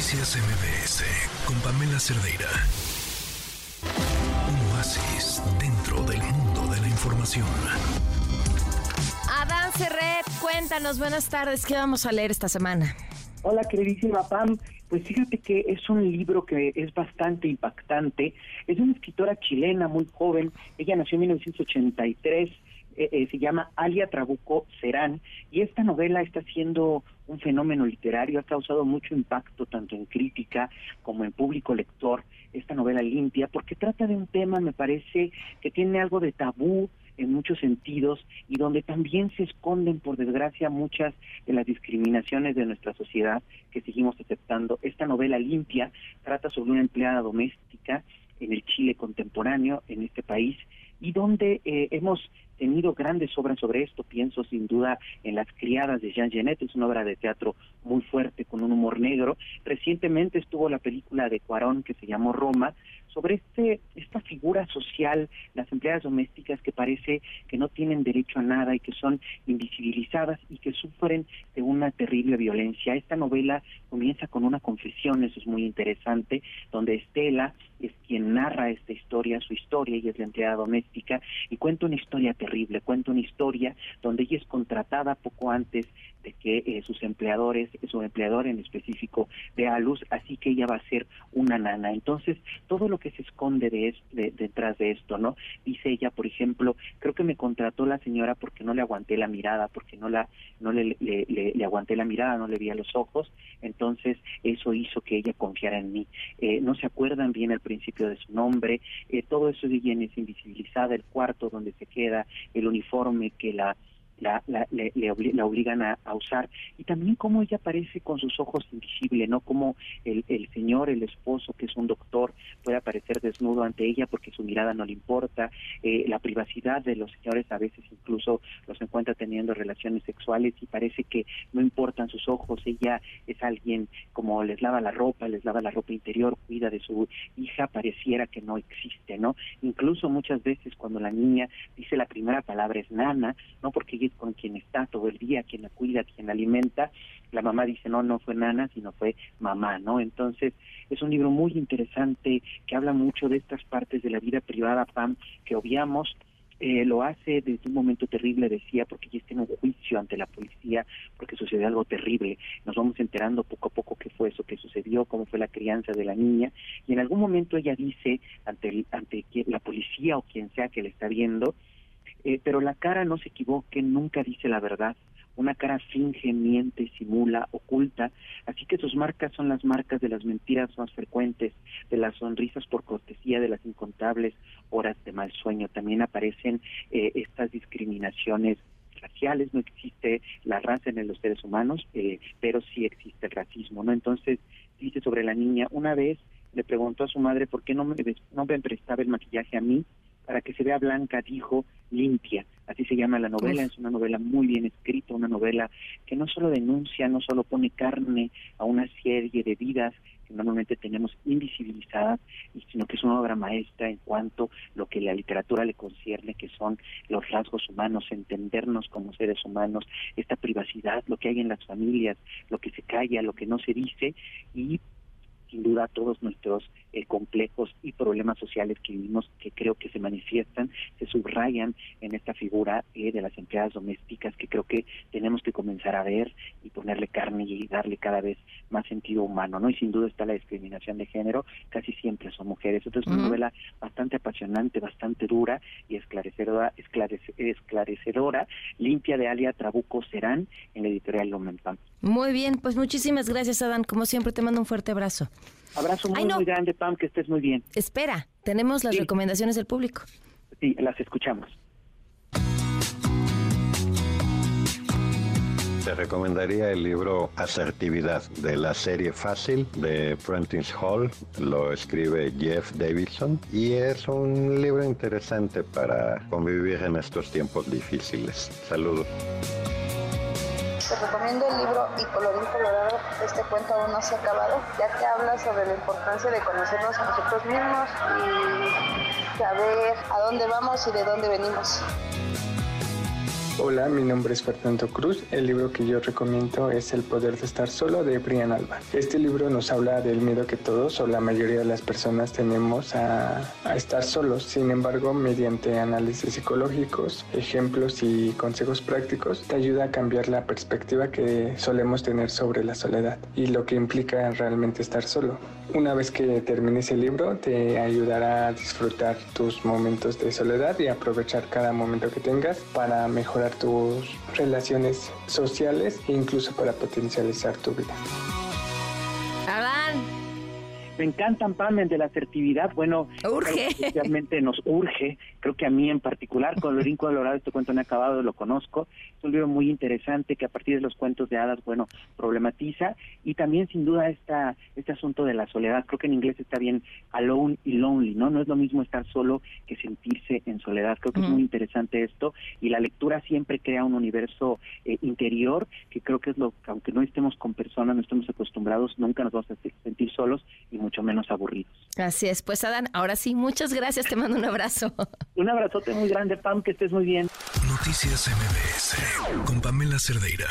Noticias MBS con Pamela Cerdeira. Un oasis dentro del mundo de la información. Adán Serret, cuéntanos, buenas tardes, ¿qué vamos a leer esta semana? Hola, queridísima Pam. Pues fíjate que es un libro que es bastante impactante. Es una escritora chilena muy joven. Ella nació en 1983. Eh, eh, se llama Alia Trabuco Serán y esta novela está siendo un fenómeno literario, ha causado mucho impacto tanto en crítica como en público lector, esta novela limpia, porque trata de un tema, me parece, que tiene algo de tabú, en muchos sentidos y donde también se esconden, por desgracia, muchas de las discriminaciones de nuestra sociedad que seguimos aceptando. Esta novela limpia trata sobre una empleada doméstica en el Chile contemporáneo, en este país, y donde eh, hemos tenido grandes obras sobre esto. Pienso sin duda en Las criadas de Jean Genet, es una obra de teatro muy fuerte con un humor negro. Recientemente estuvo la película de Cuarón que se llamó Roma, sobre este esta figura social, las empleadas domésticas que parece que no tienen derecho a nada y que son invisibilizadas y que sufren de una terrible violencia. Esta novela comienza con una confesión, eso es muy interesante, donde Estela es quien narra esta historia, su historia, ella es la empleada doméstica, y cuenta una historia terrible, cuenta una historia donde ella es contratada poco antes de que eh, sus empleadores, su empleador en específico, dé a luz, así que ella va a ser una nana. Entonces, todo lo que se esconde de, detrás de esto, ¿no? Dice ella, por ejemplo, creo que me contrató la señora porque no le aguanté la mirada, porque no la no le, le, aguanté la mirada, no le vi a los ojos, entonces eso hizo que ella confiara en mí. Eh, no se acuerdan bien al principio de su nombre, eh, todo eso de ella es invisibilizada, el cuarto donde se queda, el uniforme que la la, la, le, la obligan a, usar y también cómo ella aparece con sus ojos invisibles, ¿no? Como el, el señor, el esposo, que es un doctor, puede aparecer desnudo ante ella porque su mirada no le importa, eh, la privacidad de los señores a veces incluso los encuentra teniendo relaciones sexuales y parece que no importan sus ojos, ella es alguien como les lava la ropa, les lava la ropa interior, cuida de su hija, pareciera que no existe, ¿no? Incluso muchas veces cuando la niña dice la primera palabra es nana, no porque con quien está todo el día, quien la cuida, quien la alimenta, la mamá dice, no, no fue nana, sino fue mamá, ¿no? Entonces, es un libro muy interesante que habla mucho de estas partes de la vida privada, Pam, que obviamos, eh, lo hace desde un momento terrible, decía, porque ella está en un juicio ante la policía, porque sucedió algo terrible. Nos vamos enterando poco a poco qué fue eso que sucedió, cómo fue la crianza de la niña, y en algún momento ella dice ante, ante la policía o quien sea que le está viendo, eh, pero la cara no se equivoque, nunca dice la verdad. Una cara finge, miente, simula, oculta, así que sus marcas son las marcas de las mentiras más frecuentes, de las sonrisas por cortesía, de las incontables horas de mal sueño. También aparecen eh, estas discriminaciones raciales, no existe la raza en los seres humanos, eh, pero sí existe el racismo, ¿no? Entonces, dice sobre la niña, una vez le preguntó a su madre por qué no me, no me prestaba el maquillaje a mí, para que se vea blanca, dijo, limpia. Así se llama la novela, es una novela muy bien escrita, una novela que no solo denuncia, no solo pone carne a una serie de vidas que normalmente tenemos invisibilizadas, sino que es una obra maestra en cuanto a lo que la literatura le concierne, que son los rasgos humanos, entendernos como seres humanos, esta privacidad, lo que hay en las familias, lo que se calla, lo que no se dice, y sin duda todos nuestros eh, complejos y problemas sociales que vivimos que creo que se manifiestan, se subrayan en esta figura eh, de las empleadas domésticas que creo que tenemos que comenzar a ver y ponerle carne y darle cada vez más sentido humano, ¿no? Y sin duda está la discriminación de género, casi siempre son mujeres. Entonces es una novela bastante apasionante, bastante dura y esclarecedora, esclarecedora, limpia de Alia Trabuco Serán en la editorial Lumenpam. Muy bien, pues muchísimas gracias, Adán. Como siempre, te mando un fuerte abrazo. Abrazo muy, muy grande, Pam, que estés muy bien. Espera, tenemos las recomendaciones del público. Sí, las escuchamos. Te recomendaría el libro Asertividad de la serie Fácil de Prentice Hall. Lo escribe Jeff Davidson y es un libro interesante para convivir en estos tiempos difíciles. Saludos. Te recomiendo el libro Y colorín colorado, este cuento aún no se ha acabado, ya que habla sobre la importancia de conocernos a nosotros mismos y saber a dónde vamos y de dónde venimos. Hola, mi nombre es Fernando Cruz. El libro que yo recomiendo es El poder de estar solo de Brian Alba. Este libro nos habla del miedo que todos o la mayoría de las personas tenemos a, a estar solos. Sin embargo, mediante análisis psicológicos, ejemplos y consejos prácticos, te ayuda a cambiar la perspectiva que solemos tener sobre la soledad y lo que implica realmente estar solo. Una vez que termines el libro, te ayudará a disfrutar tus momentos de soledad y aprovechar cada momento que tengas para mejorar tus relaciones sociales e incluso para potencializar tu vida. Adán. Me encantan, Pam, el de la asertividad. Bueno, urge. Especialmente nos urge. Creo que a mí en particular, Colorín Colorado, este cuento no acabado, lo conozco. Es un libro muy interesante que a partir de los cuentos de hadas, bueno, problematiza. Y también, sin duda, esta, este asunto de la soledad. Creo que en inglés está bien alone y lonely, ¿no? No es lo mismo estar solo que sentirse en soledad. Creo que es muy interesante esto. Y la lectura siempre crea un universo eh, interior que creo que es lo que, aunque no estemos con personas, no estemos acostumbrados, nunca nos vamos a sentir solos y mucho menos aburridos. Así es, pues Adán, ahora sí, muchas gracias, te mando un abrazo. Un abrazote muy grande, Pam, que estés muy bien. Noticias MBS con Pamela Cerdeira.